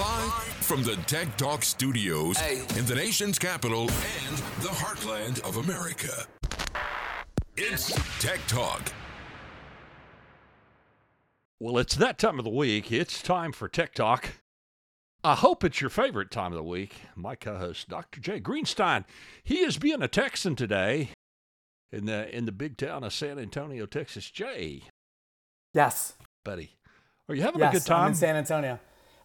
Live from the Tech Talk studios in the nation's capital and the heartland of America. It's Tech Talk. Well, it's that time of the week. It's time for Tech Talk. I hope it's your favorite time of the week. My co host, Dr. Jay Greenstein, he is being a Texan today in the, in the big town of San Antonio, Texas. Jay, Yes. buddy, are you having yes, a good time? I'm in San Antonio.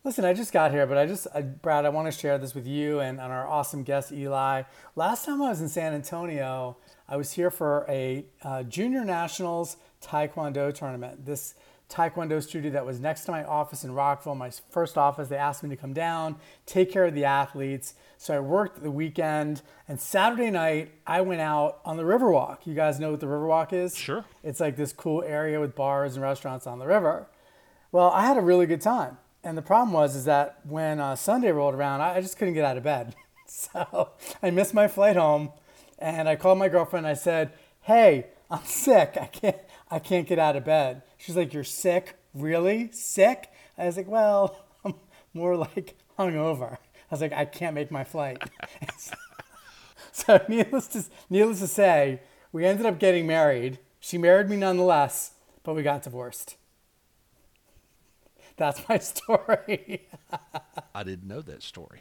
Listen, I just got here, but I just, I, Brad, I want to share this with you and, and our awesome guest, Eli. Last time I was in San Antonio, I was here for a uh, Junior Nationals Taekwondo tournament. This Taekwondo studio that was next to my office in Rockville, my first office. They asked me to come down, take care of the athletes. So I worked the weekend, and Saturday night I went out on the Riverwalk. You guys know what the Riverwalk is? Sure. It's like this cool area with bars and restaurants on the river. Well, I had a really good time, and the problem was is that when uh, Sunday rolled around, I, I just couldn't get out of bed. So I missed my flight home, and I called my girlfriend. I said, "Hey, I'm sick. I can't. I can't get out of bed." She's like, "You're sick? Really? Sick?" I was like, "Well, I'm more like hungover." I was like, "I can't make my flight." so needless to needless to say, we ended up getting married. She married me nonetheless, but we got divorced. That's my story. I didn't know that story.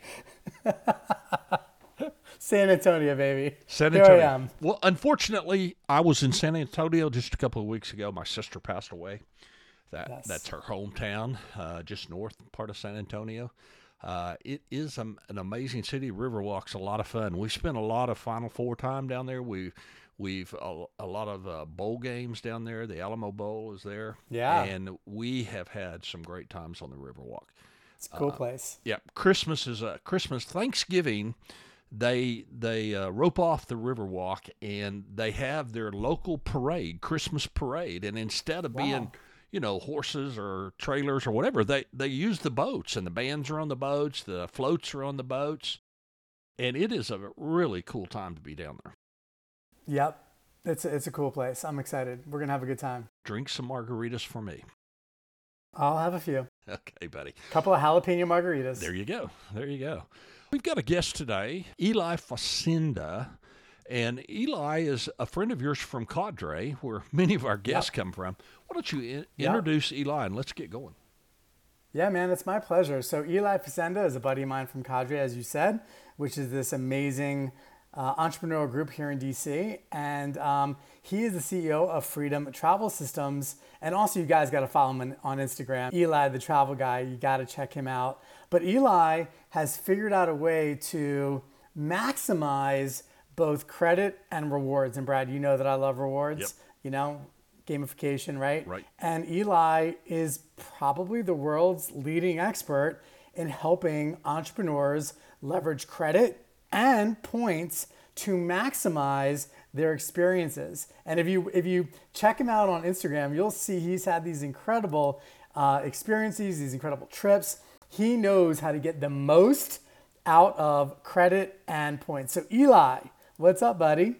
San Antonio, baby. San Here Antonio. I am. Well, unfortunately, I was in San Antonio just a couple of weeks ago. My sister passed away. That Yes. that's her hometown, uh, just north part of San Antonio. Uh, it is um, an amazing city. Riverwalk's a lot of fun. We spent a lot of Final Four time down there. We we've a, a lot of uh, bowl games down there. The Alamo Bowl is there. Yeah. and we have had some great times on the Riverwalk. It's a cool place. Yeah, Christmas is a Christmas Thanksgiving. They they uh, rope off the Riverwalk and they have their local parade, Christmas parade, and instead of being you know horses or trailers or whatever, they they use the boats and the bands are on the boats, the floats are on the boats, and it is a really cool time to be down there. Yep. It's a, it's a cool place. I'm excited. We're going to have a good time. Drink some margaritas for me. I'll have a few. Okay, buddy. couple of jalapeno margaritas. There you go. There you go. We've got a guest today, Eli Facenda. And Eli is a friend of yours from Cadre, where many of our guests come from. Why don't you in- Yep. introduce Eli and let's get going? Yeah, man, it's my pleasure. So Eli Facenda is a buddy of mine from Cadre, as you said, which is this amazing uh, entrepreneurial group here in DC, and um, he is the CEO of Freedom Travel Systems. And also, you guys got to follow him on, on Instagram, Eli the Travel Guy. You got to check him out. But Eli has figured out a way to maximize both credit and rewards. And Brad, you know that I love rewards. Yep. You know, gamification, right? Right. And Eli is probably the world's leading expert in helping entrepreneurs leverage credit and points to maximize their experiences. And if you if you check him out on Instagram, you'll see he's had these incredible uh, experiences, these incredible trips. He knows how to get the most out of credit and points. So Eli, what's up, buddy?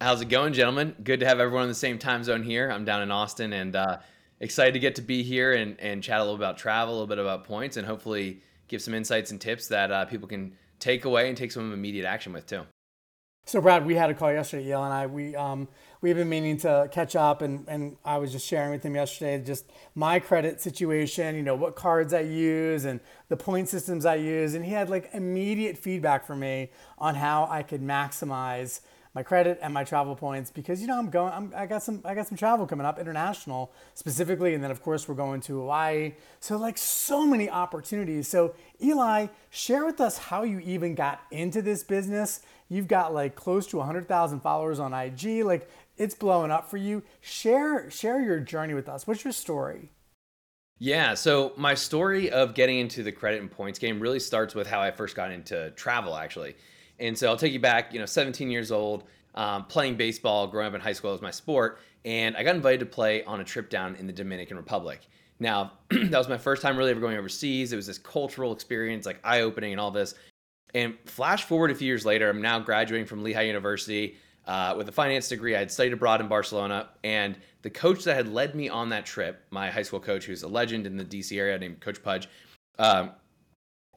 How's it going, gentlemen? Good to have everyone in the same time zone here. I'm down in Austin and uh, excited to get to be here and, and chat a little about travel, a little bit about points, and hopefully give some insights and tips that uh, people can take away and take some immediate action with too. So Brad, we had a call yesterday. Eli and I, we um, we've been meaning to catch up, and and I was just sharing with him yesterday just my credit situation. You know what cards I use and the point systems I use, and he had like immediate feedback for me on how I could maximize my credit and my travel points because you know I'm going I'm, I got some I got some travel coming up international specifically and then of course we're going to Hawaii. So like so many opportunities. So Eli share with us how you even got into this business. You've got like close to 100,000 followers on IG like it's blowing up for you. Share share your journey with us. What's your story? Yeah, so my story of getting into the credit and points game really starts with how I first got into travel, actually. And so I'll take you back, you know, 17 years old, um, playing baseball, growing up in high school was my sport, and I got invited to play on a trip down in the Dominican Republic. Now, that was my first time really ever going overseas. It was this cultural experience, like eye opening and all this. And flash forward a few years later, I'm now graduating from Lehigh University uh, with a finance degree. I had studied abroad in Barcelona, and the coach that had led me on that trip, my high school coach, who's a legend in the DC area named Coach Pudge, um,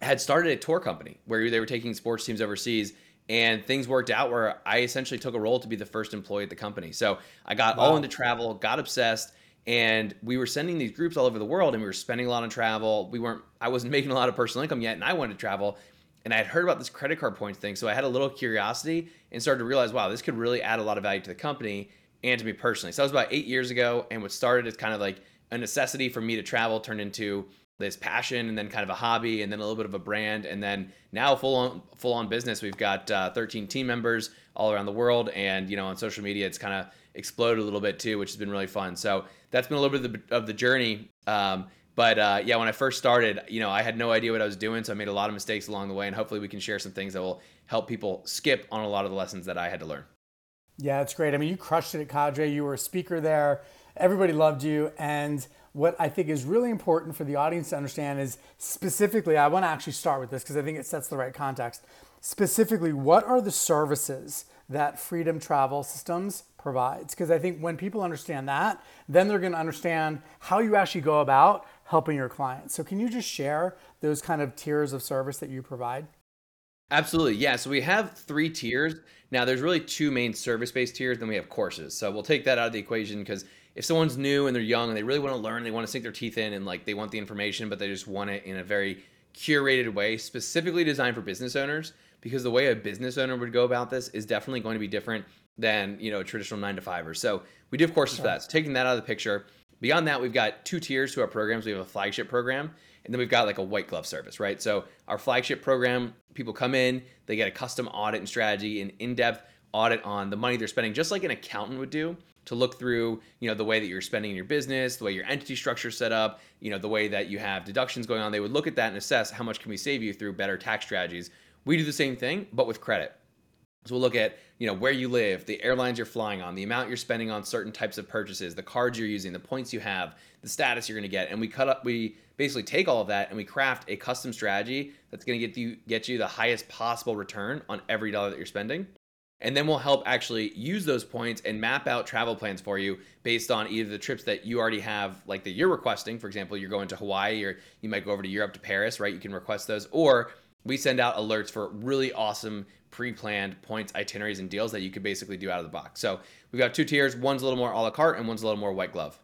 had started a tour company where they were taking sports teams overseas and things worked out where I essentially took a role to be the first employee at the company. So I got wow. all into travel, got obsessed, and we were sending these groups all over the world and we were spending a lot on travel. We weren't I wasn't making a lot of personal income yet and I wanted to travel and I had heard about this credit card points thing, so I had a little curiosity and started to realize, wow, this could really add a lot of value to the company and to me personally. So that was about eight years ago, and what started as kind of like a necessity for me to travel turned into this passion and then kind of a hobby and then a little bit of a brand. And then now full on full on business we've got uh, 13 team members all around the world. And you know on social media it's kind of exploded a little bit too which has been really fun. So that's been a little bit of the, of the journey. Um, but uh, yeah when i first started you know i had no idea what i was doing. So i made a lot of mistakes along the way. And hopefully we can share some things that will help people skip on a lot of the lessons that i had to learn. Yeah that's great. I mean you crushed it at cadre. You were a speaker there. Everybody loved you. And what I think is really important for the audience to understand is specifically, I want to actually start with this because I think it sets the right context. Specifically, what are the services that Freedom Travel Systems provides? Because I think when people understand that, then they're going to understand how you actually go about helping your clients. So, can you just share those kind of tiers of service that you provide? Absolutely. Yeah. So we have three tiers. Now, there's really two main service based tiers, then we have courses. So we'll take that out of the equation because if someone's new and they're young and they really want to learn, they want to sink their teeth in and like they want the information, but they just want it in a very curated way, specifically designed for business owners, because the way a business owner would go about this is definitely going to be different than you know a traditional nine to fiver. So we do have courses sure. for that. So taking that out of the picture. Beyond that, we've got two tiers to our programs. We have a flagship program, and then we've got like a white glove service, right? So our flagship program, people come in, they get a custom audit and strategy, an in-depth audit on the money they're spending, just like an accountant would do to look through, you know, the way that you're spending in your business, the way your entity structure is set up, you know, the way that you have deductions going on. They would look at that and assess how much can we save you through better tax strategies. We do the same thing, but with credit. So we'll look at, you know, where you live, the airlines you're flying on, the amount you're spending on certain types of purchases, the cards you're using, the points you have, the status you're going to get, and we cut up we basically take all of that and we craft a custom strategy that's going to get you get you the highest possible return on every dollar that you're spending and then we'll help actually use those points and map out travel plans for you based on either the trips that you already have like that you're requesting. For example you're going to hawaii or you might go over to europe to paris right? You can request those. Or we send out alerts for really awesome pre-planned points itineraries and deals that you could basically do out of the box. So we've got two tiers. One's a little more a la carte and one's a little more white glove.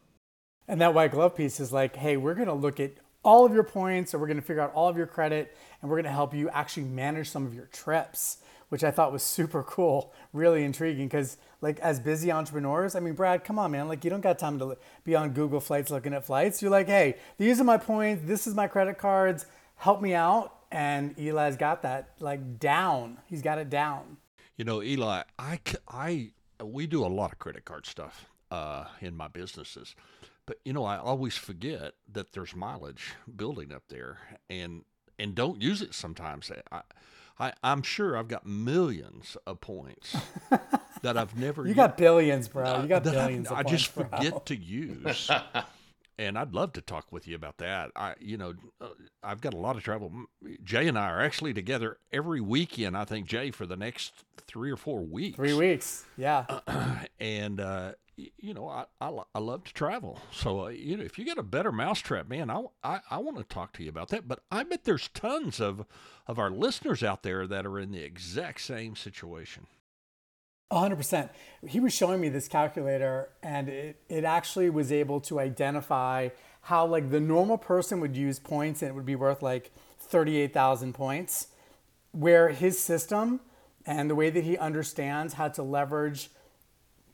And that white glove piece is like hey we're going to look at all of your points or we're going to figure out all of your credit and we're going to help you actually manage some of your trips which I thought was super cool, really intriguing. Because like as busy entrepreneurs, I mean, Brad, come on, man, like you don't got time to be on Google Flights looking at flights. You're like, hey, these are my points. This is my credit cards. Help me out. And Eli's got that like down. He's got it down. You know, Eli, I, I, we do a lot of credit card stuff uh, in my businesses. But you know, I always forget that there's mileage building up there, and and don't use it sometimes. I, I, I'm sure I've got millions of points that I've never. you got billions, bro. You got billions. I, I just forget to use. and I'd love to talk with you about that. I, you know, uh, I've got a lot of travel. Jay and I are actually together every weekend. I think Jay for the next three or four weeks. Three weeks, yeah. and uh, you know, I, I, I, love to travel. So, uh, you know, if you got a better mousetrap, man, I, I, I want to talk to you about that. But I bet there's tons of, of our listeners out there that are in the exact same situation. 100%. He was showing me this calculator, and it, it actually was able to identify how, like, the normal person would use points and it would be worth like 38,000 points, where his system and the way that he understands how to leverage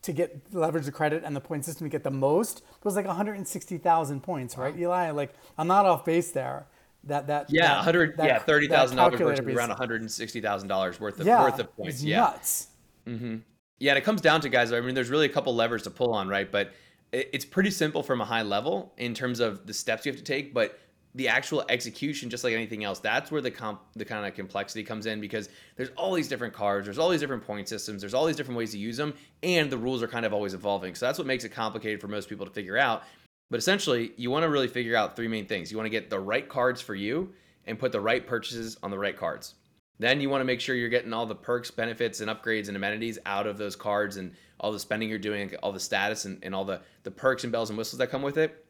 to get leverage the credit and the point system to get the most it was like 160,000 points, right, Eli? Like I'm not off base there. That that yeah, that, 100 that, yeah, thirty thousand dollars versus around 160 thousand dollars worth of yeah, worth of points. yeah, nuts. Mm-hmm. Yeah, and it comes down to guys. I mean, there's really a couple levers to pull on, right? But it's pretty simple from a high level in terms of the steps you have to take, but the actual execution, just like anything else, that's where the comp, the kind of complexity comes in because there's all these different cards, there's all these different point systems, there's all these different ways to use them, and the rules are kind of always evolving. So that's what makes it complicated for most people to figure out. But essentially, you want to really figure out three main things. You want to get the right cards for you and put the right purchases on the right cards. Then you want to make sure you're getting all the perks, benefits, and upgrades and amenities out of those cards and all the spending you're doing, all the status and, and all the, the perks and bells and whistles that come with it.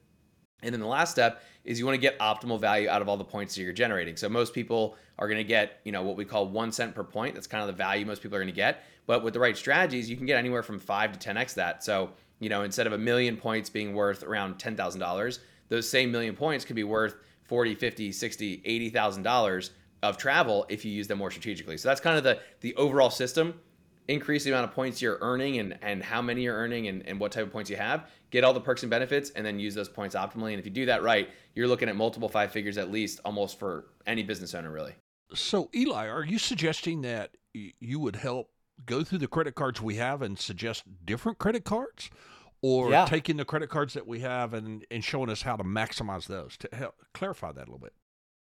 And then the last step is you want to get optimal value out of all the points that you're generating. So most people are going to get, you know, what we call one cent per point. That's kind of the value most people are going to get. But with the right strategies, you can get anywhere from five to 10x that. So, you know, instead of a million points being worth around $10,000, those same million points could be worth 40, 50, 60, $80,000 of travel if you use them more strategically. So that's kind of the the overall system increase the amount of points you're earning and, and how many you're earning and, and what type of points you have, get all the perks and benefits, and then use those points optimally. And if you do that right, you're looking at multiple five figures at least almost for any business owner, really. So, Eli, are you suggesting that you would help go through the credit cards we have and suggest different credit cards? Or yeah. taking the credit cards that we have and, and showing us how to maximize those to help clarify that a little bit?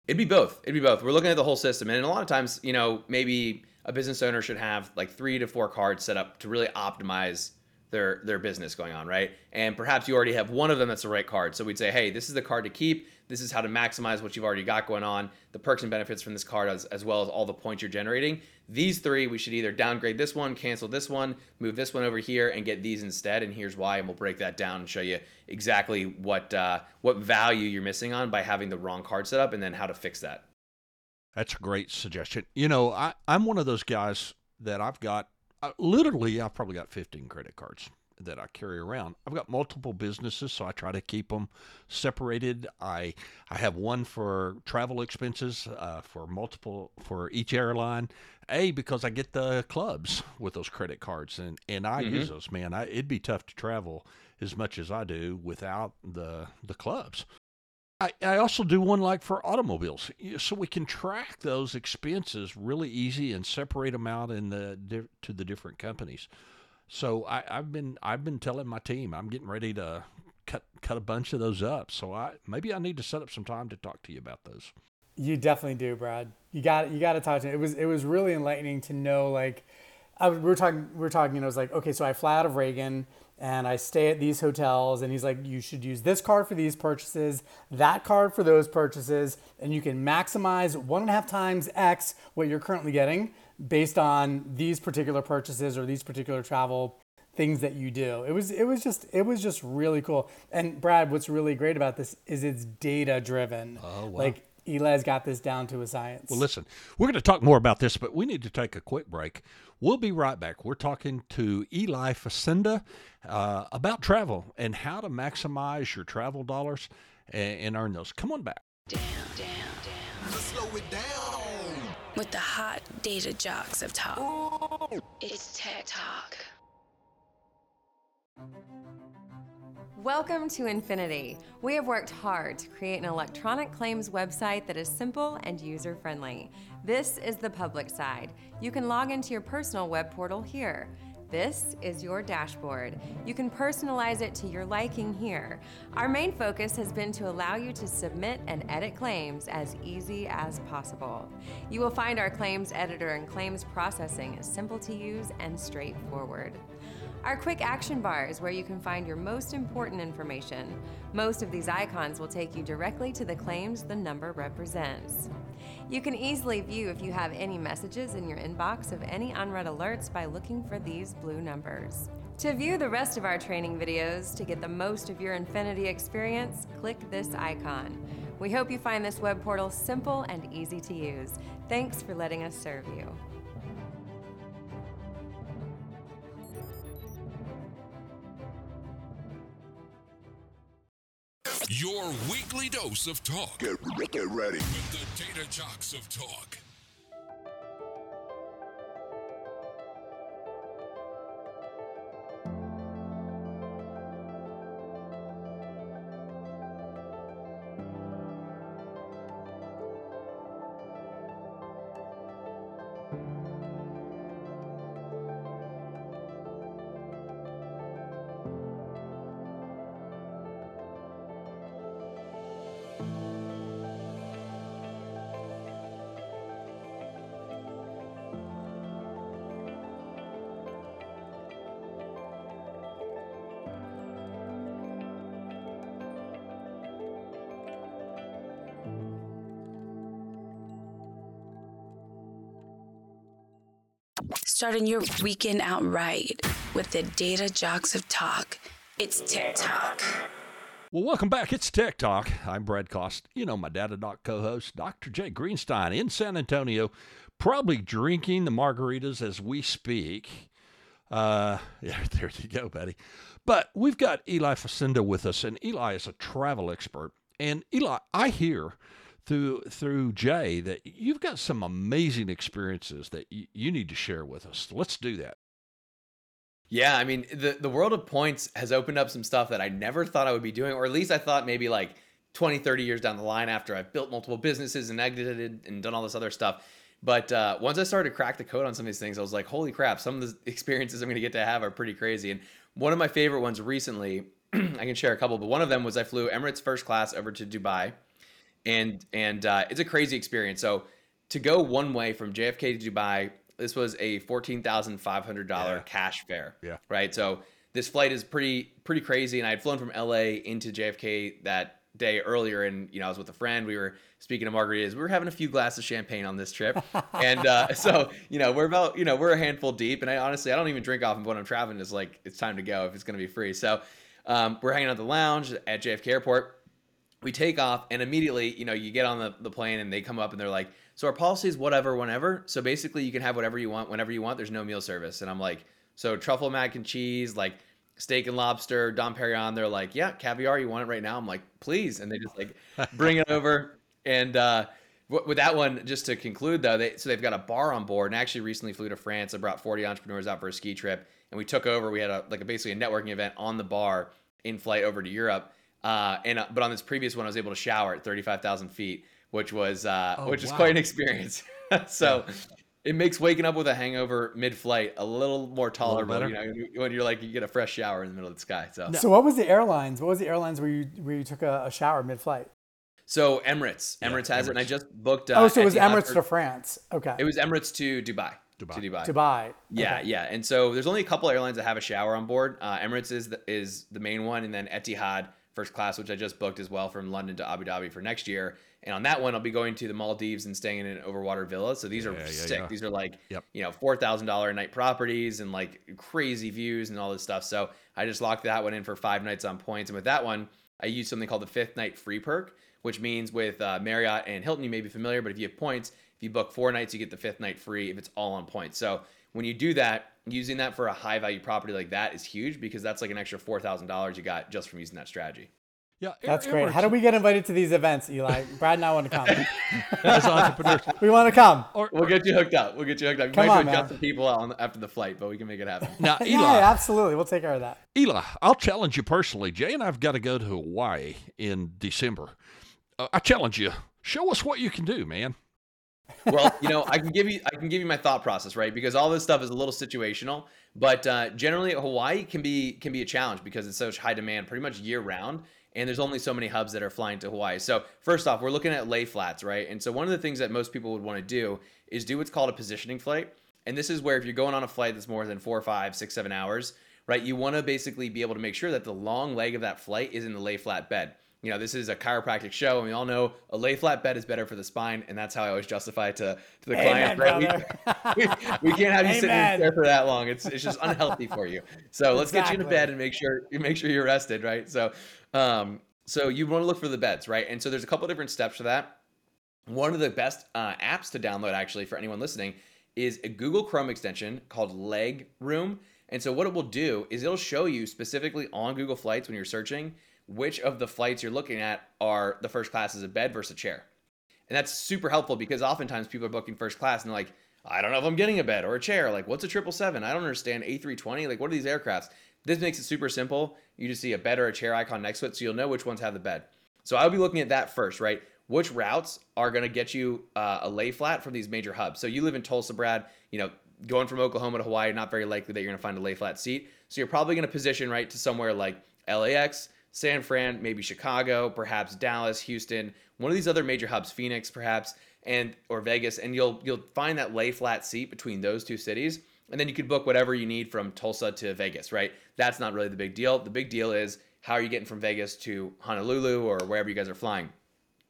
It'd be both. It'd be both. We're looking at the whole system. And a lot of times, you know, maybe a business owner should have like three to four cards set up to really optimize their their business going on, right? And perhaps you already have one of them that's the right card. So we'd say, hey, this is the card to keep. This is how to maximize what you've already got going on, the perks and benefits from this card, as, as well as all the points you're generating. These three, we should either downgrade this one, cancel this one, move this one over here, and get these instead. And here's why. And we'll break that down and show you exactly what uh, what value you're missing on by having the wrong card set up, and then how to fix that. That's a great suggestion. You know, I, I'm one of those guys that I've got, uh, literally, I've probably got 15 credit cards that I carry around. I've got multiple businesses, so I try to keep them separated. I I have one for travel expenses uh, for multiple for each airline. A because I get the clubs with those credit cards, and and I mm-hmm. use those. Man, I, it'd be tough to travel as much as I do without the the clubs. I, I also do one like for automobiles, so we can track those expenses really easy and separate them out in the to the different companies. So I, I've been I've been telling my team I'm getting ready to cut cut a bunch of those up. So I maybe I need to set up some time to talk to you about those. You definitely do, Brad. You got you got to talk to me. It was it was really enlightening to know like I, we were talking we were talking and I was like okay so I fly out of Reagan and I stay at these hotels. And he's like, you should use this card for these purchases, that card for those purchases, and you can maximize one and a half times X what you're currently getting based on these particular purchases or these particular travel things that you do. It was it was just it was just really cool. And Brad, what's really great about this is it's data driven. Oh wow. Like Eli's got this down to a science. Well, listen, we're going to talk more about this, but we need to take a quick break. We'll be right back. We're talking to Eli Facenda uh, about travel and how to maximize your travel dollars and, and earn those. Come on back. Down, down, down. Let's slow it down. With the hot data jocks of talk. It's Tech Talk. Welcome to Infinity. We have worked hard to create an electronic claims website that is simple and user friendly. This is the public side. You can log into your personal web portal here. This is your dashboard. You can personalize it to your liking here. Our main focus has been to allow you to submit and edit claims as easy as possible. You will find our claims editor and claims processing is simple to use and straightforward. Our quick action bar is where you can find your most important information. Most of these icons will take you directly to the claims the number represents. You can easily view if you have any messages in your inbox of any unread alerts by looking for these blue numbers. To view the rest of our training videos to get the most of your Infinity experience, click this icon. We hope you find this web portal simple and easy to use. Thanks for letting us serve you. Your weekly dose of talk. Get, get ready. With the Data Jocks of Talk. Starting your weekend out right with the Data Jocks of Talk. It's Tech Talk. Well, welcome back. It's Talk. I'm Brad Cost. You know, my Data Doc co host, Dr. Jay Greenstein in San Antonio, probably drinking the margaritas as we speak. Uh, yeah, there you go, buddy. But we've got Eli Facenda with us, and Eli is a travel expert. And Eli, I hear through through Jay that you've got some amazing experiences that y- you need to share with us. Let's do that. Yeah, I mean, the the world of points has opened up some stuff that I never thought I would be doing, or at least I thought maybe like 20, 30 years down the line after I've built multiple businesses and exited and done all this other stuff. But uh, once I started to crack the code on some of these things, I was like, holy crap, some of the experiences I'm going to get to have are pretty crazy. And one of my favorite ones recently, I can share a couple, but one of them was I flew Emirates first class over to Dubai, and and uh, it's a crazy experience. So to go one way from JFK to Dubai this was a fourteen thousand five hundred dollar Yeah. cash fare. Yeah. Right. So this flight is pretty pretty crazy, and I had flown from LA into JFK that day earlier, and you know I was with a friend. We were speaking of margaritas. We were having a few glasses of champagne on this trip, and uh, so you know we're about you know we're a handful deep, and I honestly I don't even drink often, but when I'm traveling, it's like it's time to go if it's going to be free. So um, we're hanging out at the lounge at JFK Airport we take off and immediately you know you get on the, the plane and they come up and they're like so our policy is whatever whenever. So basically you can have whatever you want whenever you want. There's no meal service. And i'm like so truffle mac and cheese like steak and lobster dom perignon. They're like yeah caviar you want it right now? I'm like please. And they just like bring it over. And uh with that one just to conclude though they so they've got a bar on board and I actually recently flew to france i brought 40 entrepreneurs out for a ski trip. And we took over. We had a like a basically a networking event on the bar in flight over to europe uh, and uh, but on this previous one, I was able to shower at 35,000 feet, which was uh, Oh, which is quite an experience. so it makes waking up with a hangover mid-flight a little more tolerable. better. You know, when you're like you get a fresh shower in the middle of the sky. So So what was the airlines? What was the airlines where you where you took a, a shower mid-flight? so Emirates, Yeah, Emirates has it, and I just booked. Uh, oh, so it was Emirates for- to France. Okay. It was Emirates to Dubai. Dubai. To Dubai. Dubai. Yeah, Okay. yeah. And so there's only a couple airlines that have a shower on board. Uh, Emirates is the, is the main one, and then Etihad first class, which I just booked as well from London to Abu Dhabi for next year. And on that one, I'll be going to the Maldives and staying in an overwater villa. So these Yeah, are yeah, sick. yeah. These are like Yep. you know four thousand dollar a night properties and like crazy views and all this stuff. So I just locked that one in for five nights on points. And with that one, I use something called the fifth night free perk, which means with uh, Marriott and Hilton, you may be familiar, but if you have points, if you book four nights, you get the fifth night free if it's all on points. So when you do that, using that for a high value property like that is huge because that's like an extra four thousand dollars you got just from using that strategy. Yeah, That's Em- great. How do we get invited to these events, Eli? Brad and I want to come. as entrepreneurs? we want to come. Or, We'll get you hooked up. We'll get you hooked up. You Come might on, have to man. adjust the people out on, after the flight, but we can make it happen. now, Yeah, absolutely. We'll take care of that. Eli, I'll challenge you personally. Jay and I've got to go to Hawaii in December. Uh, I challenge you. Show us what you can do, man. Well, you know, I can give you I can give you my thought process, right? Because all this stuff is a little situational, but uh, generally Hawaii can be can be a challenge because it's such high demand, pretty much year round, and there's only so many hubs that are flying to Hawaii. So first off, we're looking at lay flats, right? And so one of the things that most people would want to do is do what's called a positioning flight, and this is where if you're going on a flight that's more than four, five, six, seven hours, right? You want to basically be able to make sure that the long leg of that flight is in the lay flat bed. You know, this is a chiropractic show, and we all know a lay flat bed is better for the spine, and that's how I always justify it to, to the Amen, clients. Right? We, we, we can't have you sitting Amen. a chair for that long. It's it's just unhealthy for you. So let's get you in bed and make sure you make sure you're rested, right? So, um, so you want to look for the beds, right? And so there's a couple different steps for that. One of the best uh, apps to download, actually, for anyone listening, is a Google Chrome extension called Leg Room. And so what it will do is it'll show you specifically on Google Flights when you're searching which of the flights you're looking at are the first class as a bed versus a chair. And that's super helpful because oftentimes people are booking first class and they're like, I don't know if I'm getting a bed or a chair. Like, what's a 777? I don't understand. A320? Like, what are these aircrafts? This makes it super simple. You just see a bed or a chair icon next to it so you'll know which ones have the bed. So I'll be looking at that first, right? Which routes are going to get you uh, a lay flat from these major hubs? So you live in Tulsa, Brad. You know, going from Oklahoma to Hawaii, not very likely that you're going to find a lay flat seat. So you're probably going to position right to somewhere like LAX, San Fran, maybe Chicago, perhaps Dallas, Houston, one of these other major hubs, Phoenix, perhaps, and or Vegas, and you'll you'll find that lay flat seat between those two cities, and then you could book whatever you need from Tulsa to Vegas, right? That's not really the big deal. The big deal is how are you getting from Vegas to Honolulu or wherever you guys are flying.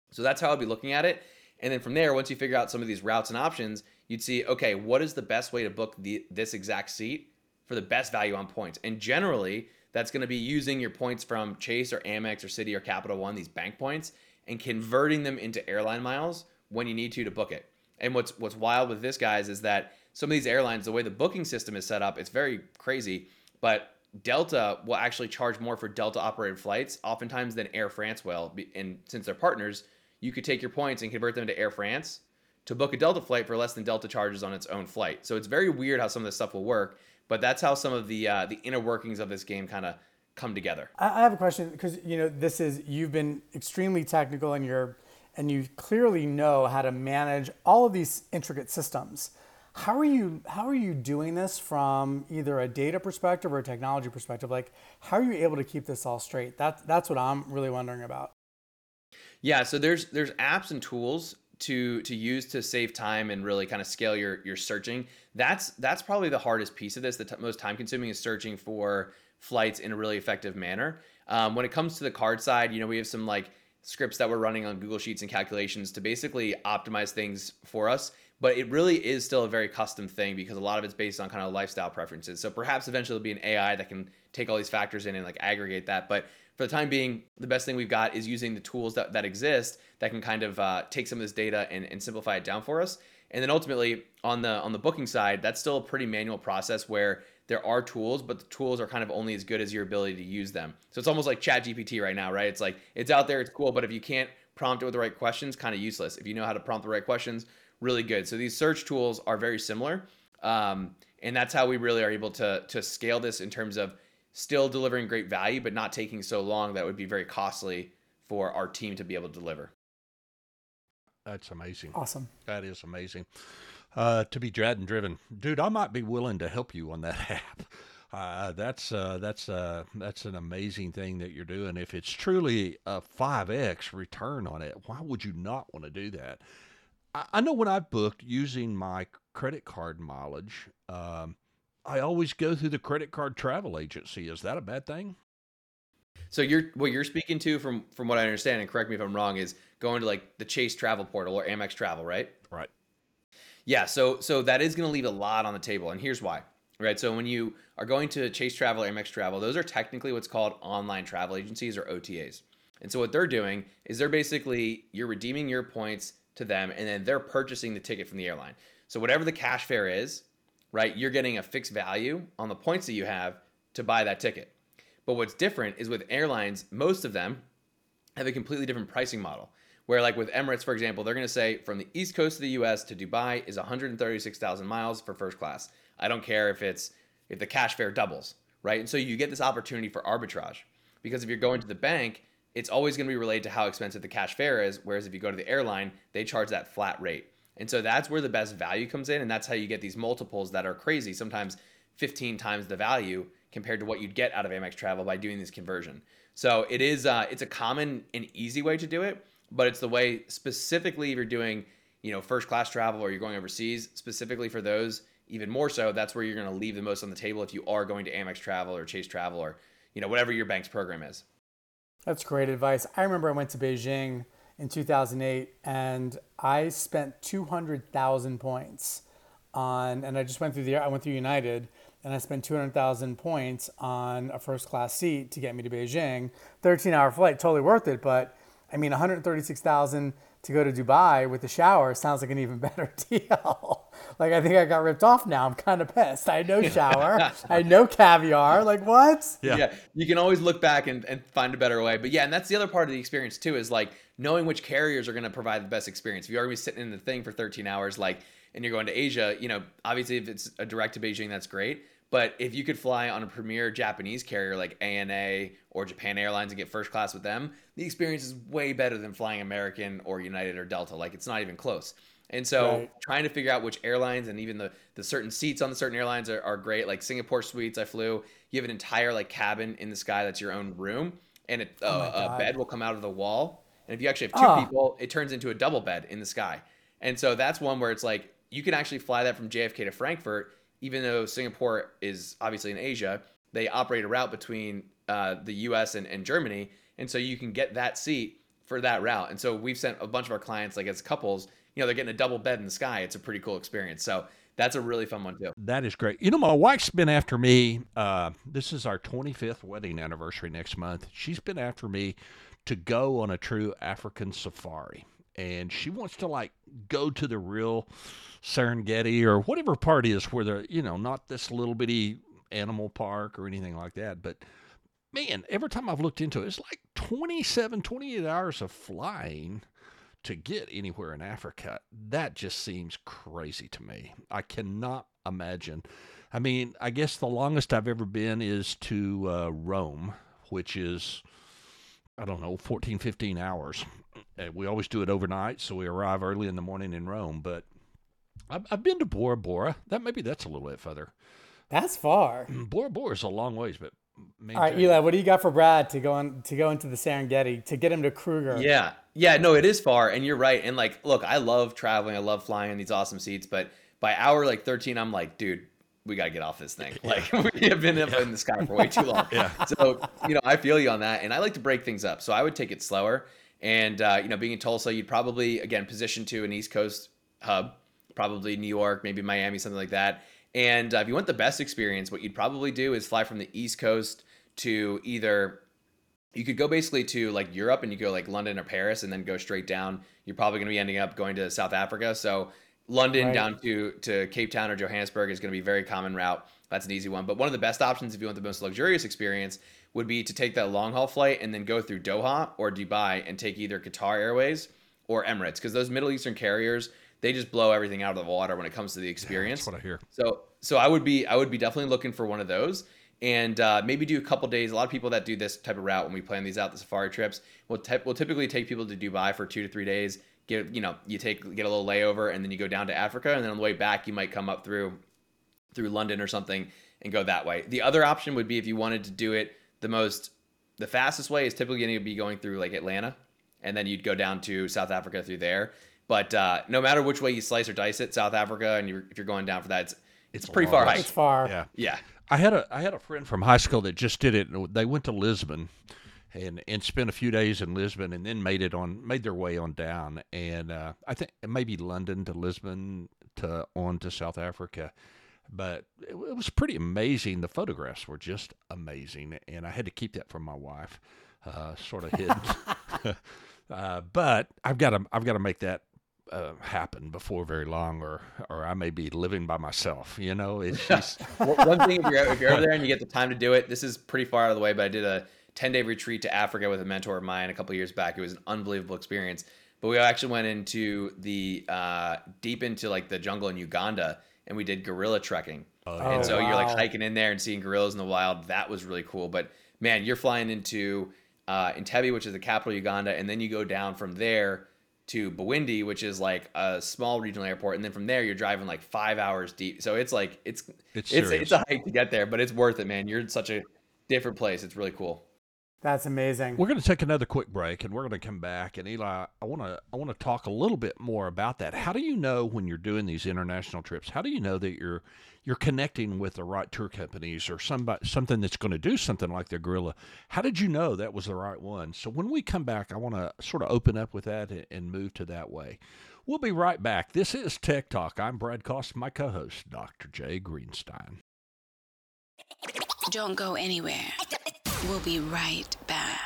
So that's how I'll be looking at it. And then from there, once you figure out some of these routes and options, you'd see, okay, what is the best way to book the, this exact seat for the best value on points? And generally, that's going to be using your points from Chase or Amex or Citi or Capital One, these bank points, and converting them into airline miles when you need to to book it. And what's what's wild with this guys is that some of these airlines, the way the booking system is set up, it's very crazy. But Delta will actually charge more for Delta operated flights, oftentimes than Air France will. And since they're partners, you could take your points and convert them to Air France to book a Delta flight for less than Delta charges on its own flight. So it's very weird how some of this stuff will work, but that's how some of the uh, the inner workings of this game kind of come together. I have a question because you know this is you've been extremely technical and you're and you clearly know how to manage all of these intricate systems. How are you how are you doing this from either a data perspective or a technology perspective? Like how are you able to keep this all straight? That's that's what I'm really wondering about. Yeah, so there's there's apps and tools to to use to save time and really kind of scale your your searching. That's that's probably the hardest piece of this. The t- most time consuming is searching for flights in a really effective manner. Um, when it comes to the card side, you know, we have some like scripts that we're running on Google Sheets and calculations to basically optimize things for us. But it really is still a very custom thing because a lot of it's based on kind of lifestyle preferences. So perhaps eventually there'll be an AI that can take all these factors in and like aggregate that. But for the time being, the best thing we've got is using the tools that, that exist that can kind of uh, take some of this data and, and simplify it down for us. And then ultimately on the on the booking side, that's still a pretty manual process where there are tools, but the tools are kind of only as good as your ability to use them. So it's almost like Chat GPT right now, right? It's like it's out there, it's cool, but if you can't prompt it with the right questions, kind of useless. If you know how to prompt the right questions, really good. So these search tools are very similar, um, and that's how we really are able to to scale this in terms of still delivering great value, but not taking so long that would be very costly for our team to be able to deliver. That's amazing. Awesome. That is amazing. Uh, to be Dradden driven, dude, I might be willing to help you on that app. Uh, that's uh, that's uh, that's an amazing thing that you're doing. If it's truly a five x return on it, why would you not want to do that? I, I know when I've booked using my credit card mileage, um, I always go through the credit card travel agency. Is that a bad thing? So you're what you're speaking to from from what I understand, and correct me if I'm wrong, is going to like the Chase Travel Portal or Amex Travel, right? Right. Yeah. So so that is going to leave a lot on the table, and here's why. Right. So when you are going to Chase Travel or Amex Travel, those are technically what's called online travel agencies or OTAs. And so what they're doing is they're basically you're redeeming your points to them, and then they're purchasing the ticket from the airline. So whatever the cash fare is, right, you're getting a fixed value on the points that you have to buy that ticket. But what's different is with airlines, most of them have a completely different pricing model. Where, like with Emirates, for example, they're going to say from the east coast of the US to Dubai is 136,000 miles for first class. I don't care if it's if the cash fare doubles, right? And so you get this opportunity for arbitrage because if you're going to the bank, it's always going to be related to how expensive the cash fare is. Whereas if you go to the airline, they charge that flat rate. And so that's where the best value comes in. And that's how you get these multiples that are crazy, sometimes 15 times the value compared to what you'd get out of Amex Travel by doing this conversion. So it is uh, it's a common and easy way to do it, but it's the way specifically if you're doing you know first class travel or you're going overseas specifically for those even more so that's where you're going to leave the most on the table if you are going to Amex Travel or Chase Travel or you know whatever your bank's program is. That's great advice. I remember I went to Beijing in 2008 and I spent 200,000 points on and I just went through the I went through United and I spent 200,000 points on a first class seat to get me to Beijing. 13 hour flight, totally worth it. But I mean, 136,000 to go to Dubai with the shower sounds like an even better deal. like, I think I got ripped off now. I'm kind of pissed. I had no shower, I had no caviar. Like, what? Yeah. yeah. You can always look back and, and find a better way. But yeah, and that's the other part of the experience too is like knowing which carriers are going to provide the best experience. If you're going to be sitting in the thing for 13 hours, like, and you're going to Asia, you know, obviously if it's a direct to Beijing, that's great. But if you could fly on a premier Japanese carrier like ANA or Japan Airlines and get first class with them, the experience is way better than flying American or United or Delta. Like it's not even close. And so right. trying to figure out which airlines and even the, the certain seats on the certain airlines are, are great. Like Singapore Suites, I flew. You have an entire like cabin in the sky that's your own room, and it, oh uh, a bed will come out of the wall. And if you actually have two oh. people, it turns into a double bed in the sky. And so that's one where it's like you can actually fly that from JFK to Frankfurt even though Singapore is obviously in Asia, they operate a route between uh, the U.S. And, and Germany, and so you can get that seat for that route. And so we've sent a bunch of our clients, like as couples, you know, they're getting a double bed in the sky. It's a pretty cool experience. So that's a really fun one too. That is great. You know, my wife's been after me. Uh, this is our 25th wedding anniversary next month. She's been after me to go on a true African safari. And she wants to like go to the real Serengeti or whatever part is where they're, you know, not this little bitty animal park or anything like that. But man, every time I've looked into it, it's like 27, 28 hours of flying to get anywhere in Africa, that just seems crazy to me. I cannot imagine. I mean, I guess the longest I've ever been is to uh, Rome, which is, I don't know, 14, 15 hours. And we always do it overnight, so we arrive early in the morning in Rome. But I've, I've been to Bora Bora. That maybe that's a little bit further. That's far. Mm, Bora Bora is a long ways, but all right, Eli, what do you got for Brad to go on to go into the Serengeti to get him to Kruger? Yeah, yeah, no, it is far, and you're right. And like, look, I love traveling, I love flying in these awesome seats, but by hour like 13, I'm like, dude, we got to get off this thing. Like, we have been up in the sky for way too long. yeah. So, you know, I feel you on that, and I like to break things up, so I would take it slower. And uh, you know, being in Tulsa, you'd probably again position to an East Coast hub, probably New York, maybe Miami, something like that. And uh, if you want the best experience, what you'd probably do is fly from the East Coast to either you could go basically to like Europe and you go like London or Paris and then go straight down. You're probably going to be ending up going to South Africa. So London right. down to to Cape Town or Johannesburg is going to be a very common route. That's an easy one. But one of the best options if you want the most luxurious experience would be to take that long haul flight and then go through Doha or Dubai and take either Qatar Airways or Emirates because those Middle Eastern carriers they just blow everything out of the water when it comes to the experience. Yeah, that's what I hear. So so I would be I would be definitely looking for one of those and uh, maybe do a couple days. A lot of people that do this type of route when we plan these out, the safari trips, will te- will typically take people to Dubai for two to three days. Get you know you take get a little layover and then you go down to Africa and then on the way back you might come up through through London or something and go that way. The other option would be if you wanted to do it the most the fastest way is typically going to be going through like Atlanta and then you'd go down to South Africa through there. But uh, no matter which way you slice or dice it, South Africa and you're, if you're going down for that, it's it's, it's pretty far hike. It's far. Yeah. Yeah. I had a I had a friend from high school that just did it. They went to Lisbon, and and spent a few days in Lisbon, and then made it on made their way on down, and uh, I think maybe London to Lisbon to on to South Africa. But it, it was pretty amazing. The photographs were just amazing, and I had to keep that from my wife, uh, sort of hidden. uh, but I've got to I've got to make that uh, happen before very long, or or I may be living by myself. You know, it's just one thing. If you're, if you're over there and you get the time to do it, this is pretty far out of the way. But I did a 10 day retreat to Africa with a mentor of mine a couple years back. It was an unbelievable experience. But we actually went into the uh, deep into like the jungle in Uganda, and we did gorilla trekking. Oh, and so wow. you're like hiking in there and seeing gorillas in the wild. That was really cool. But man, you're flying into uh, Entebbe, which is the capital of Uganda, and then you go down from there to Bwindi, which is like a small regional airport, and then from there you're driving like five hours deep. So it's like it's it's it's, it's a hike to get there, but it's worth it, man. You're in such a different place. It's really cool. That's amazing. We're going to take another quick break, and we're going to come back. And Eli, I want to I want to talk a little bit more about that. How do you know when you're doing these international trips? How do you know that you're you're connecting with the right tour companies or somebody something that's going to do something like the gorilla? How did you know that was the right one? So when we come back, I want to sort of open up with that and move to that way. We'll be right back. This is Tech Talk. I'm Brad Cost, my co-host, Dr. Jay Greenstein. Don't go anywhere. We'll be right back.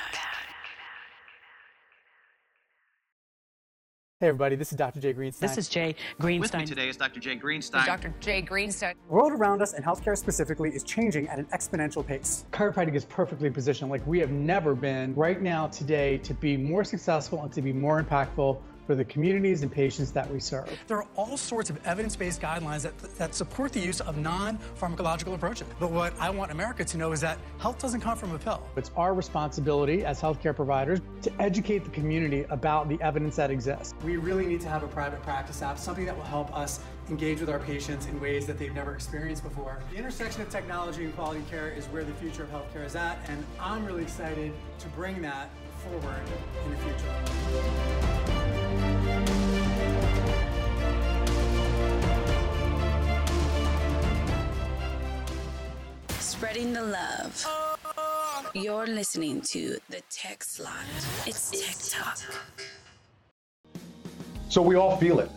Hey everybody, this is Dr. Jay Greenstein. This is Jay Greenstein. With me today is Dr. Jay Greenstein. Dr. Jay Greenstein. The world around us and healthcare specifically is changing at an exponential pace. Chiropractic is perfectly positioned like we have never been right now today to be more successful and to be more impactful for the communities and patients that we serve. There are all sorts of evidence-based guidelines that, that support the use of non-pharmacological approaches. But what I want America to know is that health doesn't come from a pill. It's our responsibility as healthcare providers to educate the community about the evidence that exists. We really need to have a private practice app, something that will help us engage with our patients in ways that they've never experienced before. The intersection of technology and quality care is where the future of healthcare is at, and I'm really excited to bring that forward in the future. Spreading the love. You're listening to the Tech Slot. It's Tech Talk. So we all feel it.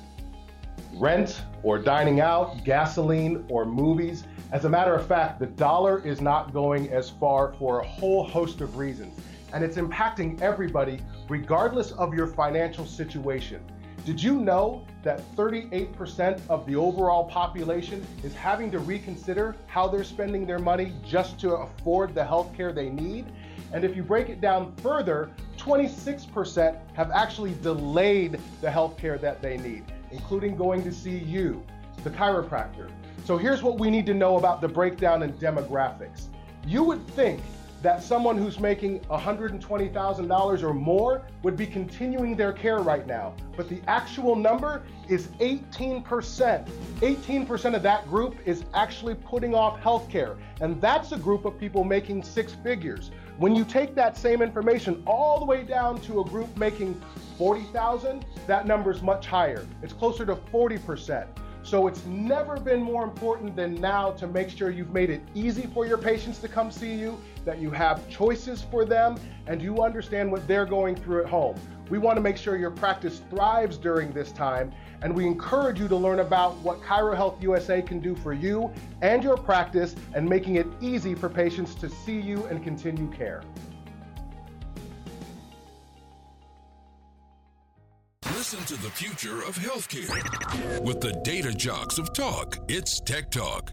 rent or dining out, gasoline or movies. As a matter of fact, the dollar is not going as far for a whole host of reasons, and it's impacting everybody regardless of your financial situation. Did you know that 38% of the overall population is having to reconsider how they're spending their money just to afford the health care they need? And if you break it down further, 26% have actually delayed the health care that they need, including going to see you, the chiropractor. So here's what we need to know about the breakdown in demographics. You would think that someone who's making $120,000 or more would be continuing their care right now. But the actual number is 18%. 18% of that group is actually putting off healthcare. And that's a group of people making six figures. When you take that same information all the way down to a group making 40,000, that number is much higher. It's closer to 40%. So it's never been more important than now to make sure you've made it easy for your patients to come see you, that you have choices for them, and you understand what they're going through at home. We want to make sure your practice thrives during this time, and we encourage you to learn about what ChiroHealth USA can do for you and your practice and making it easy for patients to see you and continue care. Listen to the future of healthcare with the data jocks of talk. It's Tech Talk.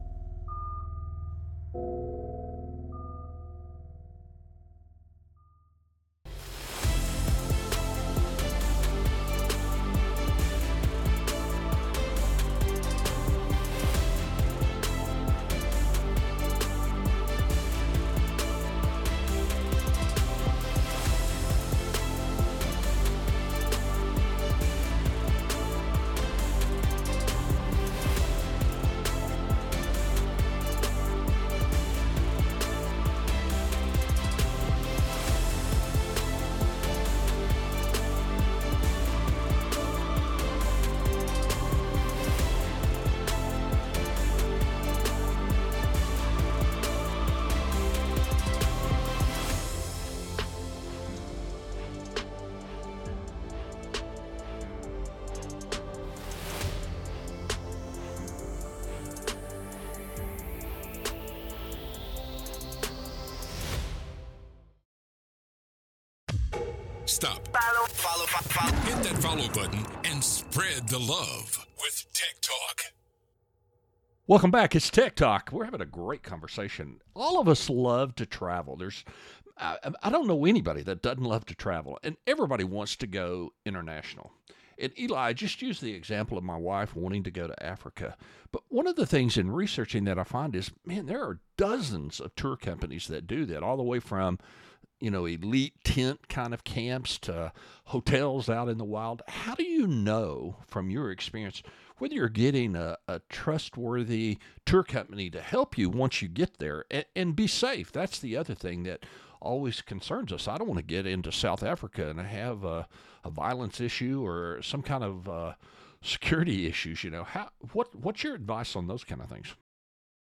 Button and spread the love with Tech Talk. Welcome back. It's Tech Talk. We're having a great conversation. All of us love to travel. There's, I, I don't know anybody that doesn't love to travel, and everybody wants to go international. And Eli, I just used the example of my wife wanting to go to Africa. But one of the things in researching that I find is, man, there are dozens of tour companies that do that, all the way from you know, elite tent kind of camps to hotels out in the wild. How do you know from your experience whether you're getting a, a trustworthy tour company to help you once you get there and, and, be safe? That's the other thing that always concerns us. I don't want to get into South Africa and have a, a violence issue or some kind of uh, security issues. You know, how what what's your advice on those kind of things?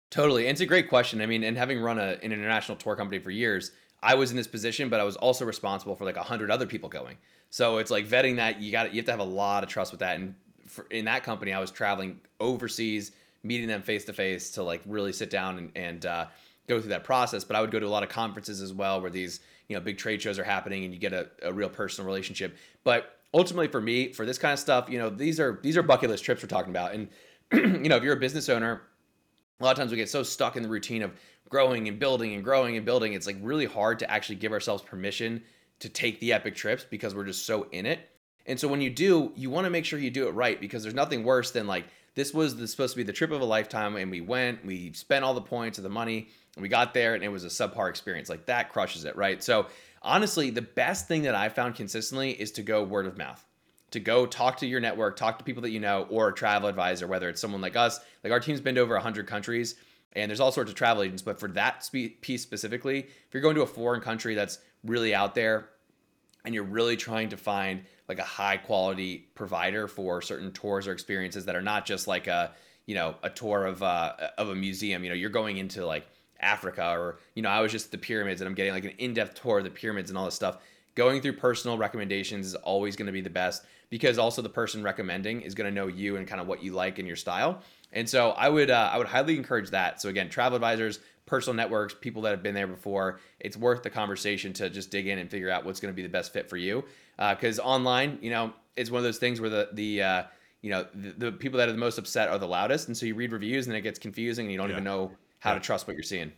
Totally, and it's a great question. I mean, and having run a, an international tour company for years I was in this position, but I was also responsible for like a hundred other people going. So it's like vetting that you got you have to have a lot of trust with that. And for, in that company, I was traveling overseas, meeting them face to face to like really sit down and, and uh, go through that process. But I would go to a lot of conferences as well, where these you know big trade shows are happening, and you get a, a real personal relationship. But ultimately, for me, for this kind of stuff, you know, these are these are bucket list trips we're talking about. And you know, if you're a business owner, a lot of times we get so stuck in the routine of growing and building and growing and building, it's like really hard to actually give ourselves permission to take the epic trips because we're just so in it. And so when you do, you want to make sure you do it right because there's nothing worse than like this was the, supposed to be the trip of a lifetime and we went, we spent all the points of the money, and we got there and it was a subpar experience. Like that crushes it, right? So honestly, the best thing that I found consistently is to go word of mouth. To go talk to your network, talk to people that you know, or a travel advisor, whether it's someone like us. Like our team's been to over 100 countries and there's all sorts of travel agents but for that piece specifically if you're going to a foreign country that's really out there and you're really trying to find like a high quality provider for certain tours or experiences that are not just like a you know a tour of uh, of a museum you know you're going into like africa or you know i was just the pyramids and i'm getting like an in-depth tour of the pyramids and all this stuff going through personal recommendations is always going to be the best because also the person recommending is going to know you and kind of what you like in your style. And so I would uh, I would highly encourage that. So again, travel advisors, personal networks, people that have been there before. It's worth the conversation to just dig in and figure out what's going to be the best fit for you. Because uh, online, you know, it's one of those things where the the uh, you know the, the, people that are the most upset are the loudest, and so you read reviews and it gets confusing, and you don't yeah. even know how yeah. to trust what you're seeing.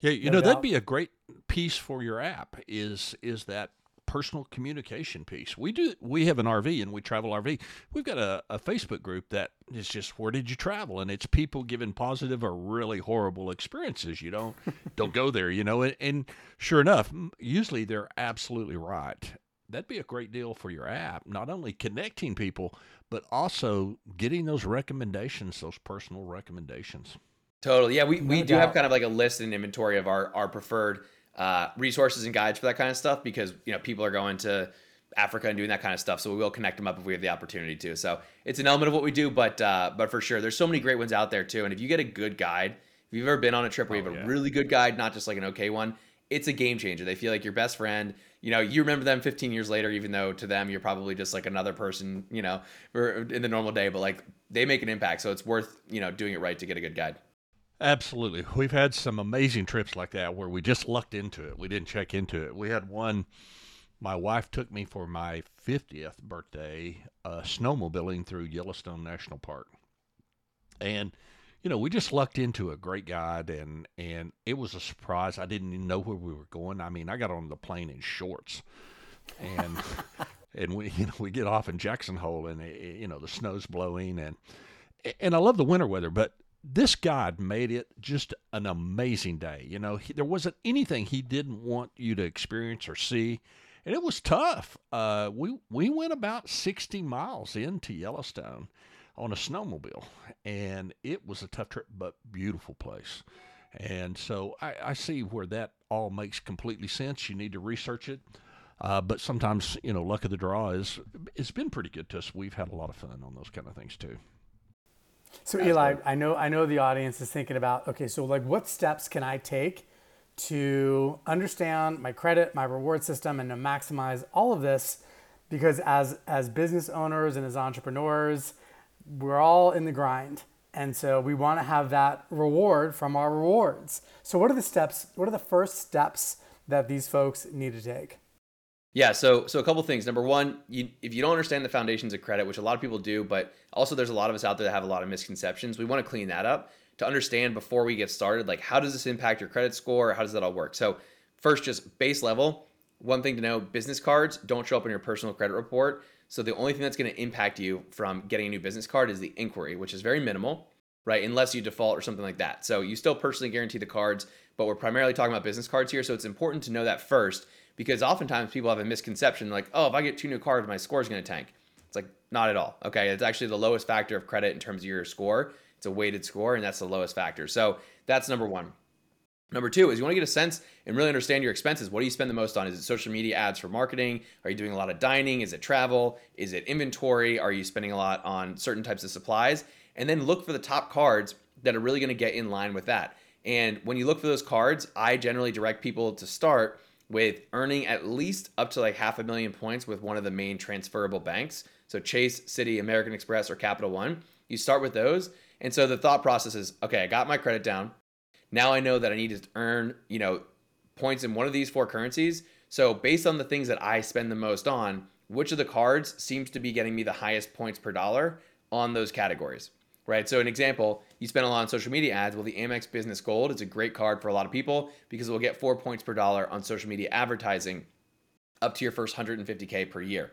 Yeah, you no know doubt. that'd be a great piece for your app. Is is that personal communication piece. We do we have an RV and we travel RV. We've got a, a Facebook group that is just where did you travel? And it's people giving positive or really horrible experiences. You don't don't go there, you know. And, and sure enough, usually they're absolutely right. That'd be a great deal for your app, not only connecting people, but also getting those recommendations, those personal recommendations. Totally. Yeah, we, we do have kind of like a list and inventory of our, our preferred uh, resources and guides for that kind of stuff because you know people are going to Africa and doing that kind of stuff. So we will connect them up if we have the opportunity to. So it's an element of what we do, but uh, but for sure, there's so many great ones out there too. And if you get a good guide, if you've ever been on a trip where you have oh, yeah. a really good guide, not just like an okay one, it's a game changer. They feel like your best friend. You know, you remember them 15 years later, even though to them you're probably just like another person. You know, in the normal day, but like they make an impact. So it's worth you know doing it right to get a good guide. Absolutely. We've had some amazing trips like that where we just lucked into it. We didn't check into it. We had one, my wife took me for my 50th birthday uh, snowmobiling through Yellowstone National Park. And, you know, we just lucked into a great guide and, and it was a surprise. I didn't even know where we were going. I mean, I got on the plane in shorts and, and we, you know, we get off in Jackson Hole and, it, you know, the snow's blowing and, and I love the winter weather, but this guide made it just an amazing day. You know, he, there wasn't anything he didn't want you to experience or see, and it was tough. Uh, we we went about sixty miles into Yellowstone on a snowmobile, and it was a tough trip, but beautiful place. And so I, I see where that all makes completely sense. You need to research it. Uh, but sometimes, you know, luck of the draw is it's been pretty good to us. We've had a lot of fun on those kind of things too. So Eli, I know I know the audience is thinking about okay, so like what steps can I take to understand my credit, my reward system, and to maximize all of this? Because as as business owners and as entrepreneurs, we're all in the grind. And so we want to have that reward from our rewards. So what are the steps? What are the first steps that these folks need to take? Yeah, so so a couple things. Number one, you, if you don't understand the foundations of credit, which a lot of people do, but also there's a lot of us out there that have a lot of misconceptions. We want to clean that up to understand before we get started, like how does this impact your credit score? How does that all work? So first, just base level. One thing to know: business cards don't show up in your personal credit report. So the only thing that's going to impact you from getting a new business card is the inquiry, which is very minimal, right? Unless you default or something like that. So you still personally guarantee the cards, but we're primarily talking about business cards here. So it's important to know that first because oftentimes people have a misconception like, oh, if I get two new cards, my score is going to tank. It's like not at all. Okay, it's actually the lowest factor of credit in terms of your score. It's a weighted score, and that's the lowest factor. So that's number one. Number two is you want to get a sense and really understand your expenses. What do you spend the most on? Is it social media ads for marketing? Are you doing a lot of dining? Is it travel? Is it inventory? Are you spending a lot on certain types of supplies? And then look for the top cards that are really going to get in line with that. And when you look for those cards, I generally direct people to start with earning at least up to like half a million points with one of the main transferable banks. So Chase, Citi, American Express, or Capital One. You start with those. And so the thought process is okay, I got my credit down. Now I know that I need to earn, you know, points in one of these four currencies. So based on the things that I spend the most on, which of the cards seems to be getting me the highest points per dollar on those categories? right? So, an example, you spend a lot on social media ads. Well, the Amex Business Gold is a great card for a lot of people because it will get four points per dollar on social media advertising up to your first 150K per year.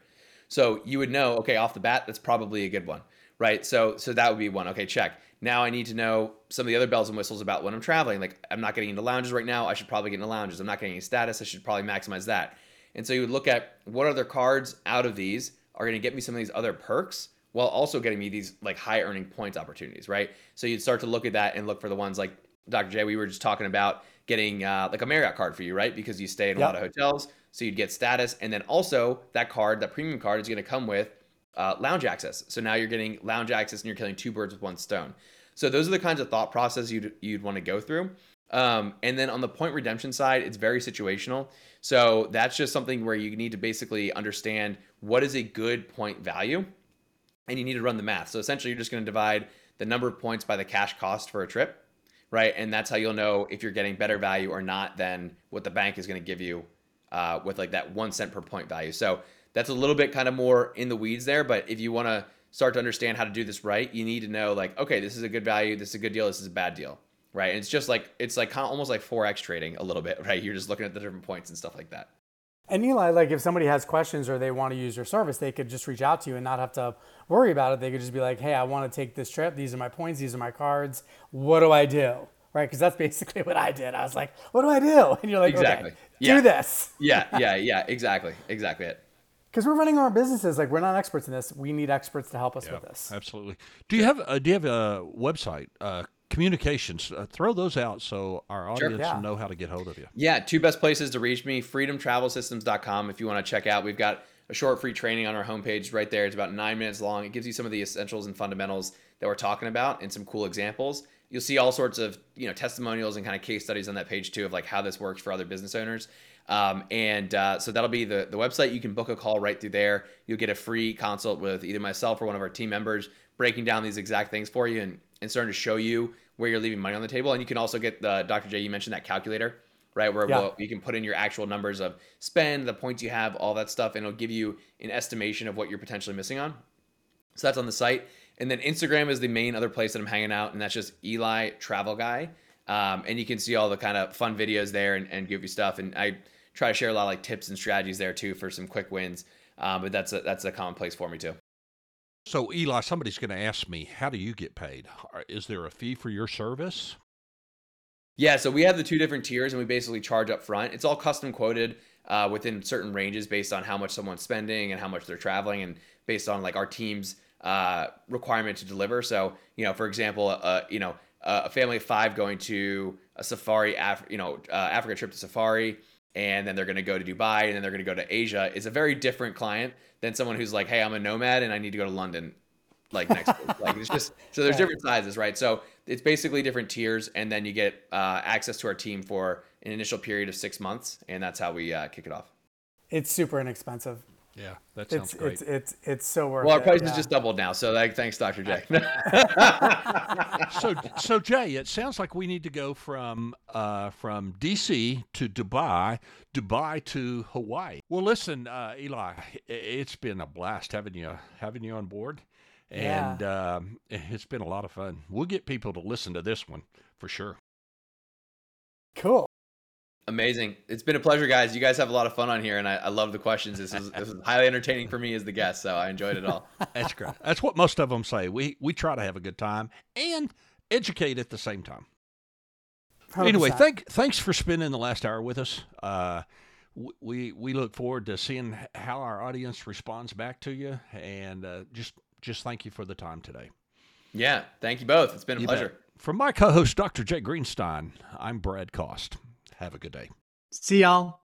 So, you would know, okay, off the bat, that's probably a good one, right? So, so that would be one. Okay, check. Now I need to know some of the other bells and whistles about when I'm traveling. Like, I'm not getting into lounges right now. I should probably get into lounges. I'm not getting any status. I should probably maximize that. And so you would look at what other cards out of these are going to get me some of these other perks while also getting me these like high earning points opportunities, right? So you'd start to look at that and look for the ones like Dr. Jay, we were just talking about getting uh, like a Marriott card for you, right? Because you stay in yep. a lot of hotels, so you'd get status, and then also that card, that premium card, is going to come with uh, lounge access. So now you're getting lounge access, and you're killing two birds with one stone. So those are the kinds of thought process you'd you'd want to go through. Um, and then on the point redemption side, it's very situational. So that's just something where you need to basically understand what is a good point value, and you need to run the math. So essentially, you're just going to divide the number of points by the cash cost for a trip, right? And that's how you'll know if you're getting better value or not than what the bank is going to give you uh, with like that one cent per point value. So that's a little bit kind of more in the weeds there. But if you want to start to understand how to do this right, you need to know like, okay, this is a good value, this is a good deal, this is a bad deal right? And it's just like it's like kind of almost like forex trading a little bit, right? You're just looking at the different points and stuff like that. And Eli, like if somebody has questions or they want to use your service, they could just reach out to you and not have to worry about it. They could just be like, "Hey, I want to take this trip. These are my points. These are my cards. What do I do?" Right? Because that's basically what I did. I was like, "What do I do?" And you're like, "Exactly. Okay, yeah. Do this." yeah, yeah, yeah. Exactly, exactly it. Because we're running our businesses, like we're not experts in this. We need experts to help us yeah, with this. Absolutely. Do you have a, do you have a website? Uh, communications uh, throw those out so our audience sure, yeah. know how to get hold of you. Yeah two best places to reach me freedomtravelsystems.com if you want to check out. We've got a short free training on our homepage right there. It's about nine minutes long. It gives you some of the essentials and fundamentals that we're talking about and some cool examples. You'll see all sorts of you know testimonials and kind of case studies on that page too of like how this works for other business owners. Um, and uh, so that'll be the, the website. You can book a call right through there. You'll get a free consult with either myself or one of our team members breaking down these exact things for you and, and starting to show you where you're leaving money on the table. And you can also get the Dr. Jay, you mentioned that calculator, right? Where yeah. we'll, you can put in your actual numbers of spend, the points you have, all that stuff, and it'll give you an estimation of what you're potentially missing on. So that's on the site. And then Instagram is the main other place that I'm hanging out, and that's just Eli Travel Guy. Um, and you can see all the kind of fun videos there and, and you stuff. And I try to share a lot of like tips and strategies there too for some quick wins. Um, but that's a, that's a common place for me too. So, Eli, somebody's going to ask me, how do you get paid? Is there a fee for your service? Yeah, so we have the two different tiers, and we basically charge up front. It's all custom quoted uh, within certain ranges based on how much someone's spending and how much they're traveling, and based on like our team's uh, requirement to deliver. So, you know, for example, uh, you know, a family of five going to a safari, Af- you know, uh, Africa trip to safari, and then they're going to go to Dubai, and then they're going to go to Asia is a very different client than someone who's like, hey, I'm a nomad and I need to go to London like next week. Like it's just so there's different sizes, right? So it's basically different tiers, and then you get uh, access to our team for an initial period of six months, and that's how we uh, kick it off. It's super inexpensive. Yeah, that sounds it's, great. It's it's it's so worth. Well, our price it, yeah. just doubled now, so like, thanks, Dr. Jay. so so Jay, it sounds like we need to go from uh, from DC to Dubai, Dubai to Hawaii. Well, listen, uh, Eli, it's been a blast having you having you on board, and yeah. um, it's been a lot of fun. We'll get people to listen to this one for sure. Cool. Amazing. It's been a pleasure, guys. You guys have a lot of fun on here, and I, I love the questions. This is this is highly entertaining for me as the guest, so I enjoyed it all. That's great. That's what most of them say. We we try to have a good time and educate at the same time. 100%. Anyway, thank thanks for spending the last hour with us. Uh, we we look forward to seeing how our audience responds back to you, and uh, just just thank you for the time today. Yeah, thank you both. It's been a you pleasure. Bet. From my co-host Dr. Jay Greenstein, I'm Brad Cost. Have a good day. See y'all.